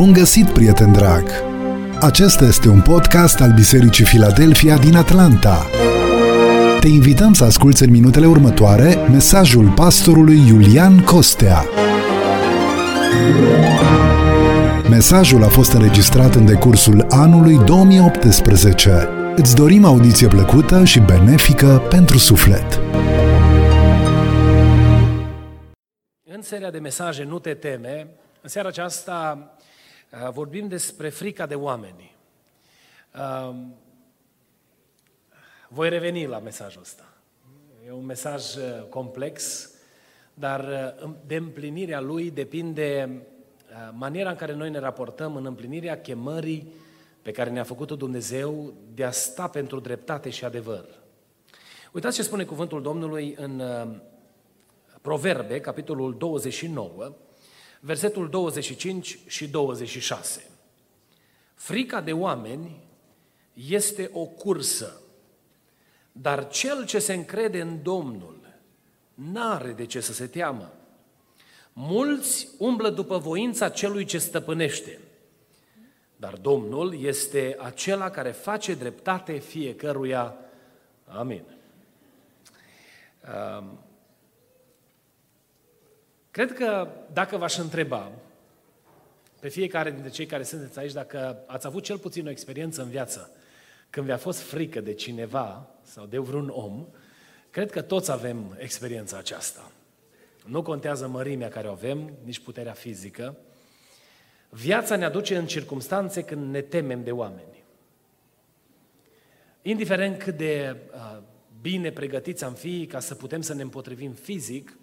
Bun găsit, prieten drag! Acesta este un podcast al Bisericii Filadelfia din Atlanta. Te invităm să asculți în minutele următoare mesajul pastorului Iulian Costea. Mesajul a fost înregistrat în decursul anului 2018. Îți dorim audiție plăcută și benefică pentru suflet. În seria de mesaje Nu te teme, în seara aceasta uh, vorbim despre frica de oameni. Um, voi reveni la mesajul ăsta. E un mesaj uh, complex, dar uh, de împlinirea lui depinde maniera în care noi ne raportăm în împlinirea chemării pe care ne-a făcut-o Dumnezeu de a sta pentru dreptate și adevăr. Uitați ce spune cuvântul Domnului în Proverbe, capitolul 29, versetul 25 și 26. Frica de oameni este o cursă, dar cel ce se încrede în Domnul n-are de ce să se teamă. Mulți umblă după voința celui ce stăpânește, dar Domnul este acela care face dreptate fiecăruia. Amin. Cred că dacă v-aș întreba pe fiecare dintre cei care sunteți aici, dacă ați avut cel puțin o experiență în viață când vi-a fost frică de cineva sau de vreun om, cred că toți avem experiența aceasta. Nu contează mărimea care o avem, nici puterea fizică. Viața ne aduce în circunstanțe când ne temem de oameni. Indiferent cât de uh, bine pregătiți am fi ca să putem să ne împotrivim fizic,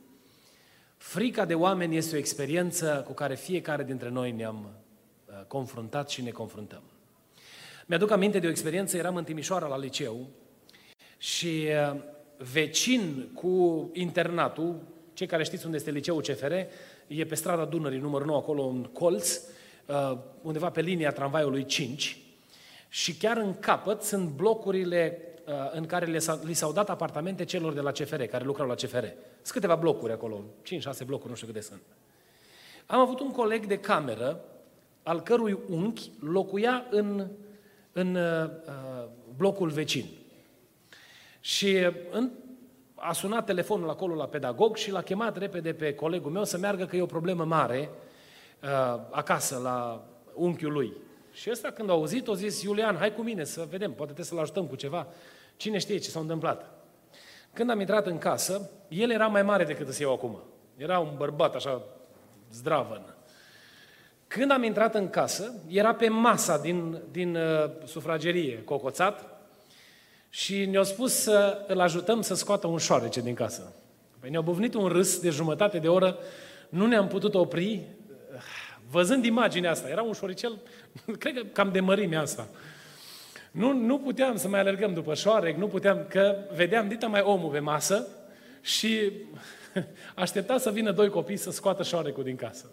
Frica de oameni este o experiență cu care fiecare dintre noi ne-am uh, confruntat și ne confruntăm. Mi-aduc aminte de o experiență, eram în Timișoara la liceu și uh, vecin cu internatul, cei care știți unde este liceul CFR, e pe strada Dunării, numărul 9, acolo un colț, uh, undeva pe linia tramvaiului 5, și chiar în capăt sunt blocurile Uh, în care li s-au dat apartamente celor de la CFR, care lucrau la CFR. Sunt câteva blocuri acolo, 5-6 blocuri, nu știu câte sunt. Am avut un coleg de cameră, al cărui unchi locuia în, în uh, blocul vecin. Și în, a sunat telefonul acolo la pedagog și l-a chemat repede pe colegul meu să meargă că e o problemă mare uh, acasă la unchiul lui. Și ăsta când a auzit, a zis, Iulian, hai cu mine să vedem, poate trebuie să-l ajutăm cu ceva. Cine știe ce s-a întâmplat? Când am intrat în casă, el era mai mare decât să eu acum. Era un bărbat așa zdravăn. Când am intrat în casă, era pe masa din, din uh, sufragerie, cocoțat, și ne-a spus să îl ajutăm să scoată un șoarece din casă. Păi ne-a buvnit un râs de jumătate de oră, nu ne-am putut opri, văzând imaginea asta. Era un șoricel, cred că cam de mărimea asta. Nu, nu puteam să mai alergăm după șoarec, nu puteam, că vedeam dita mai omul pe masă și aștepta să vină doi copii să scoată șoarecul din casă.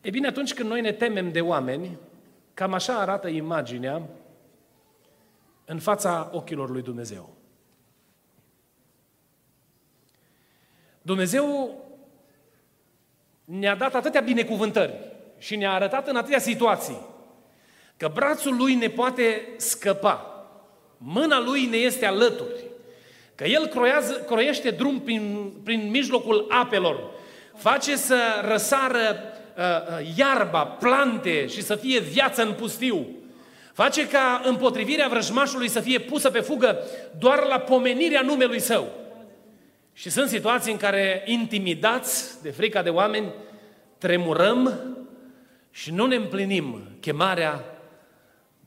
E bine, atunci când noi ne temem de oameni, cam așa arată imaginea în fața ochilor lui Dumnezeu. Dumnezeu ne-a dat atâtea binecuvântări și ne-a arătat în atâtea situații Că brațul lui ne poate scăpa. Mâna lui ne este alături. Că el croiază, croiește drum prin, prin mijlocul apelor. Face să răsară uh, uh, iarba, plante și să fie viață în pustiu. Face ca împotrivirea vrăjmașului să fie pusă pe fugă doar la pomenirea numelui său. Și sunt situații în care, intimidați de frica de oameni, tremurăm și nu ne împlinim chemarea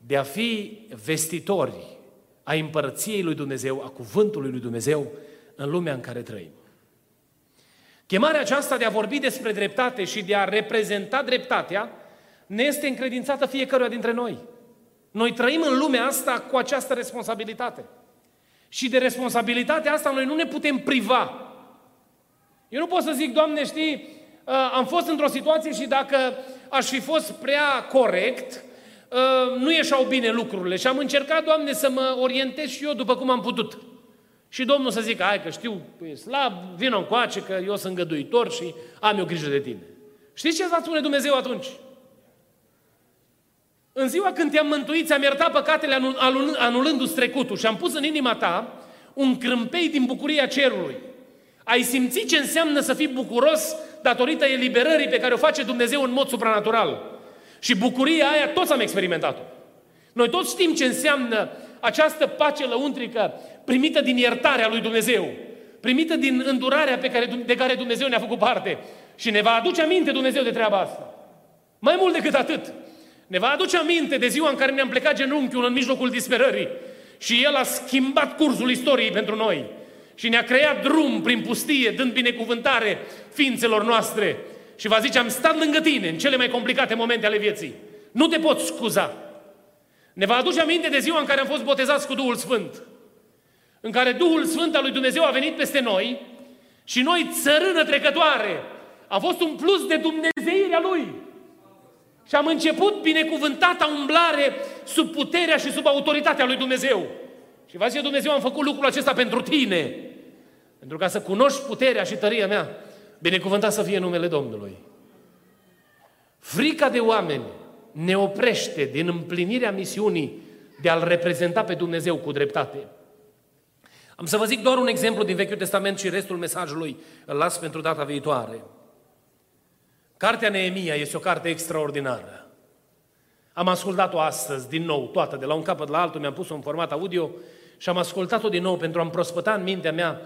de a fi vestitori a împărăției lui Dumnezeu, a cuvântului lui Dumnezeu în lumea în care trăim. Chemarea aceasta de a vorbi despre dreptate și de a reprezenta dreptatea ne este încredințată fiecăruia dintre noi. Noi trăim în lumea asta cu această responsabilitate. Și de responsabilitatea asta noi nu ne putem priva. Eu nu pot să zic, Doamne, știi, am fost într-o situație și dacă aș fi fost prea corect, Ă, nu ieșau bine lucrurile și am încercat, Doamne, să mă orientez și eu după cum am putut. Și Domnul să zică, hai că știu, e slab, vină încoace că eu sunt găduitor și am eu grijă de tine. Știți ce va spune Dumnezeu atunci? În ziua când te-am mântuit, ți-am iertat păcatele anulându-ți trecutul și am pus în inima ta un crâmpei din bucuria cerului. Ai simțit ce înseamnă să fii bucuros datorită eliberării pe care o face Dumnezeu în mod supranatural. Și bucuria aia toți am experimentat-o. Noi toți știm ce înseamnă această pace lăuntrică primită din iertarea lui Dumnezeu, primită din îndurarea pe care, de care Dumnezeu ne-a făcut parte. Și ne va aduce aminte Dumnezeu de treaba asta. Mai mult decât atât, ne va aduce aminte de ziua în care ne-am plecat genunchiul în mijlocul disperării și El a schimbat cursul istoriei pentru noi și ne-a creat drum prin pustie, dând binecuvântare ființelor noastre. Și va zice, am stat lângă tine în cele mai complicate momente ale vieții. Nu te poți scuza. Ne va aduce aminte de ziua în care am fost botezați cu Duhul Sfânt. În care Duhul Sfânt al lui Dumnezeu a venit peste noi și noi, țărână trecătoare, a fost un plus de Dumnezeirea Lui. Și am început binecuvântata umblare sub puterea și sub autoritatea lui Dumnezeu. Și va zice Dumnezeu, am făcut lucrul acesta pentru tine. Pentru ca să cunoști puterea și tăria mea. Binecuvântat să fie numele Domnului. Frica de oameni ne oprește din împlinirea misiunii de a-L reprezenta pe Dumnezeu cu dreptate. Am să vă zic doar un exemplu din Vechiul Testament și restul mesajului îl las pentru data viitoare. Cartea Neemia este o carte extraordinară. Am ascultat-o astăzi din nou, toată, de la un capăt la altul, mi-am pus-o în format audio și am ascultat-o din nou pentru a-mi prospăta în mintea mea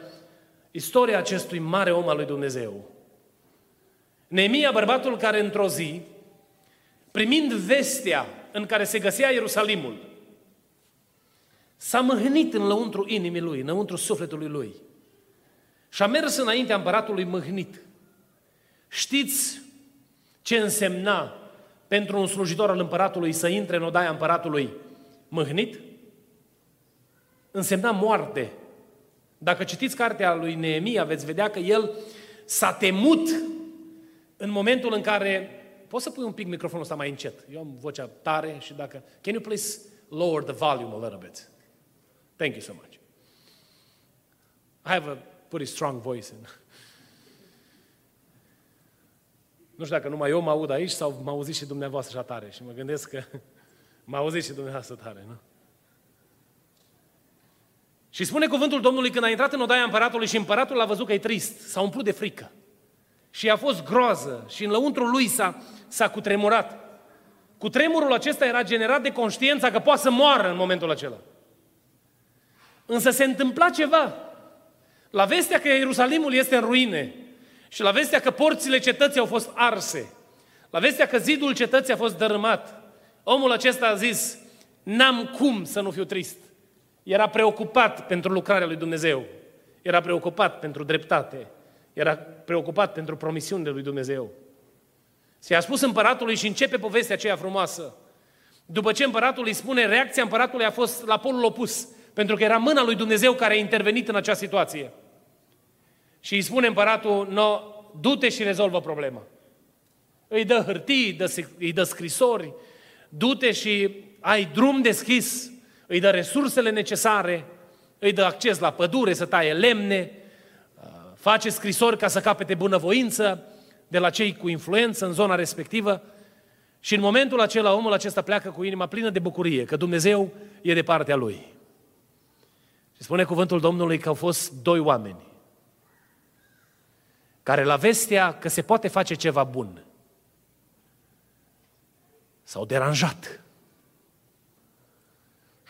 istoria acestui mare om al lui Dumnezeu. Neemia, bărbatul care într-o zi, primind vestea în care se găsea Ierusalimul, s-a mâhnit în lăuntru inimii lui, înăuntru sufletului lui. Și a mers înaintea împăratului mâhnit. Știți ce însemna pentru un slujitor al împăratului să intre în odaia împăratului mâhnit? Însemna moarte. Dacă citiți cartea lui Neemia, veți vedea că el s-a temut în momentul în care... Poți să pui un pic microfonul ăsta mai încet? Eu am vocea tare și dacă... Can you please lower the volume a little bit? Thank you so much. I have a pretty strong voice. In... Nu știu dacă numai eu mă aud aici sau mă auziți și dumneavoastră așa tare. Și mă gândesc că mă auziți și dumneavoastră tare, nu? Și spune cuvântul Domnului când a intrat în odaia împăratului și împăratul a văzut că e trist, s-a umplut de frică. Și a fost groază și în lăuntru lui s-a, s-a cutremurat. Cu tremurul acesta era generat de conștiința că poate să moară în momentul acela. Însă se întâmpla ceva. La vestea că Ierusalimul este în ruine, și la vestea că porțile cetății au fost arse, la vestea că zidul cetății a fost dărâmat, omul acesta a zis, n-am cum să nu fiu trist. Era preocupat pentru lucrarea lui Dumnezeu. Era preocupat pentru dreptate. Era preocupat pentru promisiunile lui Dumnezeu. Se a spus împăratului și începe povestea aceea frumoasă. După ce împăratul îi spune, reacția împăratului a fost la polul opus, pentru că era mâna lui Dumnezeu care a intervenit în acea situație. Și îi spune împăratul, no, du-te și rezolvă problema. Îi dă hârtii, îi dă, îi dă scrisori, du-te și ai drum deschis, îi dă resursele necesare, îi dă acces la pădure să taie lemne, uh, face scrisori ca să capete bunăvoință de la cei cu influență în zona respectivă și în momentul acela omul acesta pleacă cu inima plină de bucurie, că Dumnezeu e de partea lui. Și spune cuvântul Domnului că au fost doi oameni care la vestea că se poate face ceva bun s-au deranjat.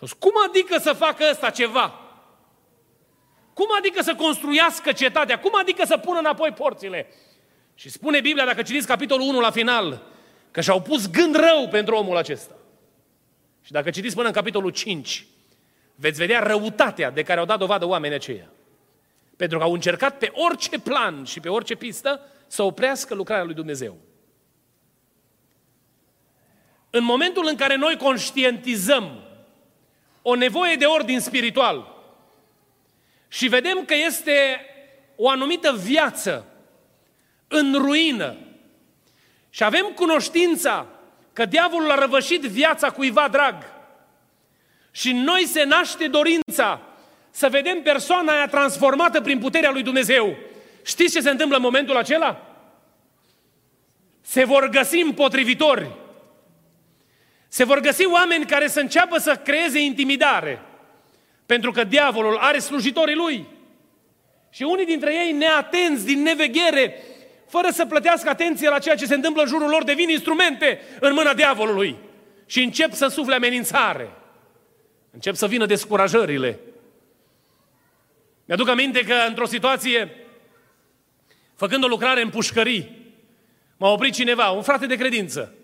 Și cum adică să facă ăsta ceva? Cum adică să construiască cetatea? Cum adică să pună înapoi porțile? Și spune Biblia, dacă citiți capitolul 1 la final, că și-au pus gând rău pentru omul acesta. Și dacă citiți până în capitolul 5, veți vedea răutatea de care au dat dovadă oamenii aceia. Pentru că au încercat pe orice plan și pe orice pistă să oprească lucrarea lui Dumnezeu. În momentul în care noi conștientizăm o nevoie de ordin spiritual și vedem că este o anumită viață în ruină și avem cunoștința că diavolul a răvășit viața cuiva drag și în noi se naște dorința să vedem persoana aia transformată prin puterea lui Dumnezeu. Știți ce se întâmplă în momentul acela? Se vor găsi împotrivitori. Se vor găsi oameni care să înceapă să creeze intimidare. Pentru că diavolul are slujitorii lui. Și unii dintre ei neatenți, din neveghere, fără să plătească atenție la ceea ce se întâmplă în jurul lor, devin instrumente în mâna diavolului. Și încep să sufle amenințare. Încep să vină descurajările. Mi-aduc aminte că într-o situație, făcând o lucrare în pușcării, m-a oprit cineva, un frate de credință,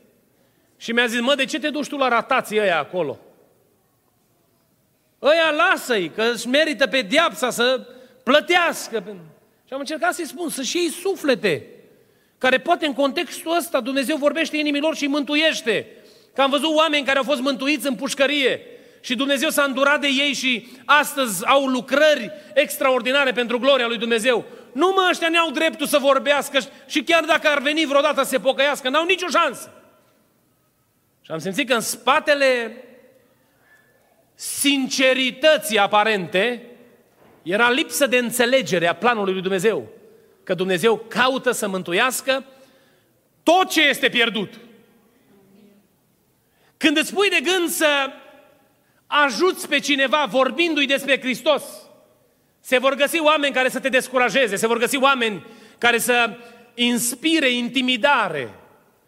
și mi-a zis, mă, de ce te duci tu la ratații ăia acolo? Ăia lasă-i, că își merită pe diapsa să plătească. Și am încercat să-i spun, să-și iei suflete, care poate în contextul ăsta Dumnezeu vorbește inimilor și îi mântuiește. Că am văzut oameni care au fost mântuiți în pușcărie și Dumnezeu s-a îndurat de ei și astăzi au lucrări extraordinare pentru gloria lui Dumnezeu. Nu mă, ăștia ne-au dreptul să vorbească și chiar dacă ar veni vreodată să se pocăiască, n-au nicio șansă. Și am simțit că în spatele sincerității aparente era lipsă de înțelegere a planului lui Dumnezeu. Că Dumnezeu caută să mântuiască tot ce este pierdut. Când îți pui de gând să ajuți pe cineva vorbindu-i despre Hristos, se vor găsi oameni care să te descurajeze, se vor găsi oameni care să inspire intimidare.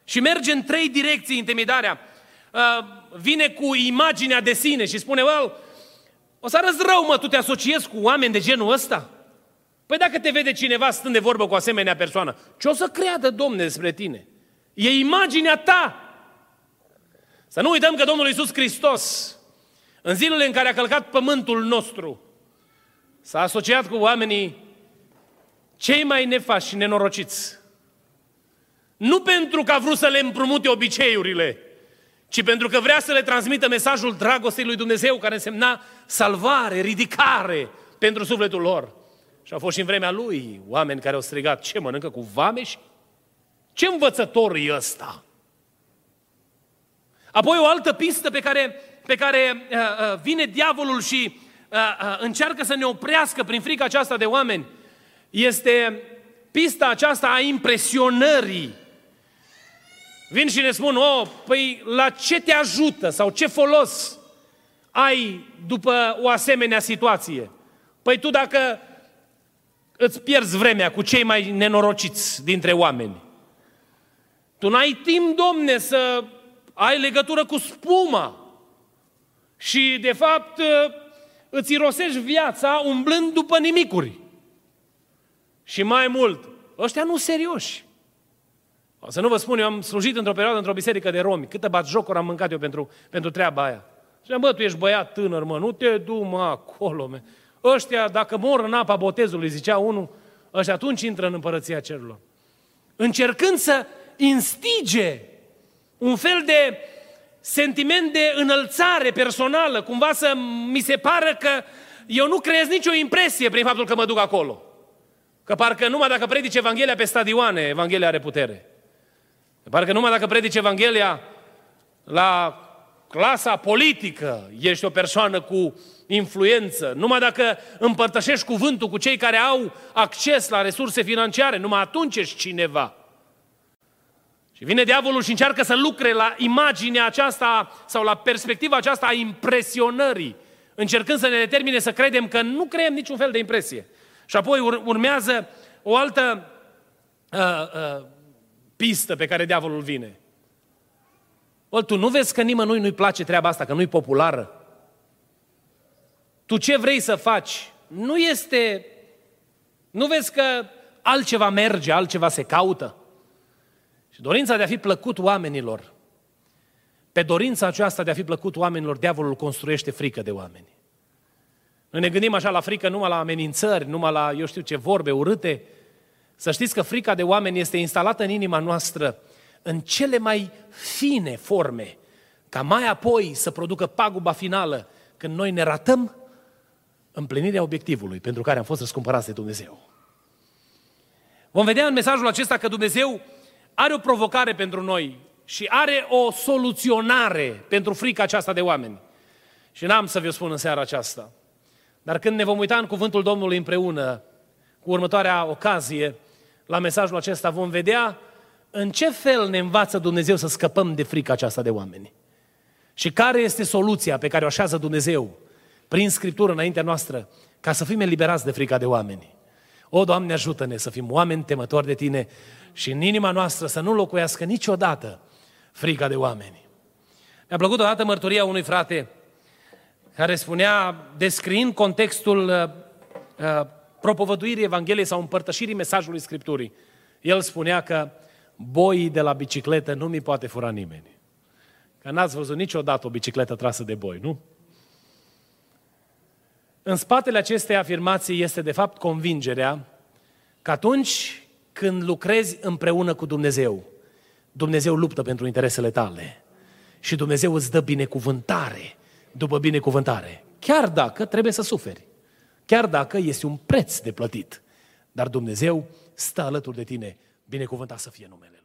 Și merge în trei direcții intimidarea. Uh, vine cu imaginea de sine și spune, well, o să arăți rău, mă, tu te asociezi cu oameni de genul ăsta? Păi dacă te vede cineva stând de vorbă cu asemenea persoană, ce o să creadă, Domne, despre tine? E imaginea ta. Să nu uităm că Domnul Iisus Hristos, în zilele în care a călcat pământul nostru, s-a asociat cu oamenii cei mai nefași și nenorociți. Nu pentru că a vrut să le împrumute obiceiurile, ci pentru că vrea să le transmită mesajul dragostei lui Dumnezeu, care însemna salvare, ridicare pentru sufletul lor. Și au fost și în vremea lui oameni care au strigat, ce mănâncă cu vameși? Ce învățător e ăsta? Apoi o altă pistă pe care, pe care uh, uh, vine diavolul și uh, uh, încearcă să ne oprească prin frica aceasta de oameni este pista aceasta a impresionării. Vin și ne spun, oh, păi la ce te ajută sau ce folos ai după o asemenea situație? Păi tu dacă îți pierzi vremea cu cei mai nenorociți dintre oameni, tu n-ai timp, domne, să ai legătură cu spuma și, de fapt, îți irosești viața umblând după nimicuri. Și mai mult, ăștia nu serioși. O să nu vă spun, eu am slujit într-o perioadă într-o biserică de romi. Câtă bat jocuri am mâncat eu pentru, pentru treaba aia. Și bă, tu ești băiat tânăr, mă, nu te du, mă, acolo, mă. Ăștia, dacă mor în apa botezului, zicea unul, ăștia atunci intră în împărăția cerurilor. Încercând să instige un fel de sentiment de înălțare personală, cumva să mi se pară că eu nu creez nicio impresie prin faptul că mă duc acolo. Că parcă numai dacă predici Evanghelia pe stadioane, Evanghelia are putere. Parcă numai dacă predici Evanghelia la clasa politică, ești o persoană cu influență. Numai dacă împărtășești cuvântul cu cei care au acces la resurse financiare, numai atunci ești cineva. Și vine diavolul și încearcă să lucre la imaginea aceasta sau la perspectiva aceasta a impresionării, încercând să ne determine să credem că nu creăm niciun fel de impresie. Și apoi urmează o altă uh, uh, pistă pe care diavolul vine. O, tu nu vezi că nimănui nu-i place treaba asta, că nu-i populară? Tu ce vrei să faci? Nu este... Nu vezi că altceva merge, altceva se caută? Și dorința de a fi plăcut oamenilor, pe dorința aceasta de a fi plăcut oamenilor, diavolul construiește frică de oameni. Noi ne gândim așa la frică numai la amenințări, numai la, eu știu ce, vorbe urâte. Să știți că frica de oameni este instalată în inima noastră în cele mai fine forme, ca mai apoi să producă paguba finală când noi ne ratăm împlinirea obiectivului pentru care am fost răscumpărați de Dumnezeu. Vom vedea în mesajul acesta că Dumnezeu are o provocare pentru noi și are o soluționare pentru frica aceasta de oameni. Și n-am să vă spun în seara aceasta. Dar când ne vom uita în cuvântul Domnului împreună, cu următoarea ocazie, la mesajul acesta, vom vedea în ce fel ne învață Dumnezeu să scăpăm de frica aceasta de oameni. Și care este soluția pe care o așează Dumnezeu prin Scriptură înaintea noastră ca să fim eliberați de frica de oameni? O, Doamne, ajută-ne să fim oameni temători de Tine și în inima noastră să nu locuiască niciodată frica de oameni. Mi-a plăcut odată mărturia unui frate care spunea, descriind contextul uh, uh, propovăduirii Evangheliei sau împărtășirii mesajului Scripturii, el spunea că boii de la bicicletă nu mi poate fura nimeni. Că n-ați văzut niciodată o bicicletă trasă de boi, nu? În spatele acestei afirmații este de fapt convingerea că atunci când lucrezi împreună cu Dumnezeu, Dumnezeu luptă pentru interesele tale și Dumnezeu îți dă binecuvântare după binecuvântare. Chiar dacă trebuie să suferi. Chiar dacă este un preț de plătit. Dar Dumnezeu stă alături de tine, binecuvântat să fie numele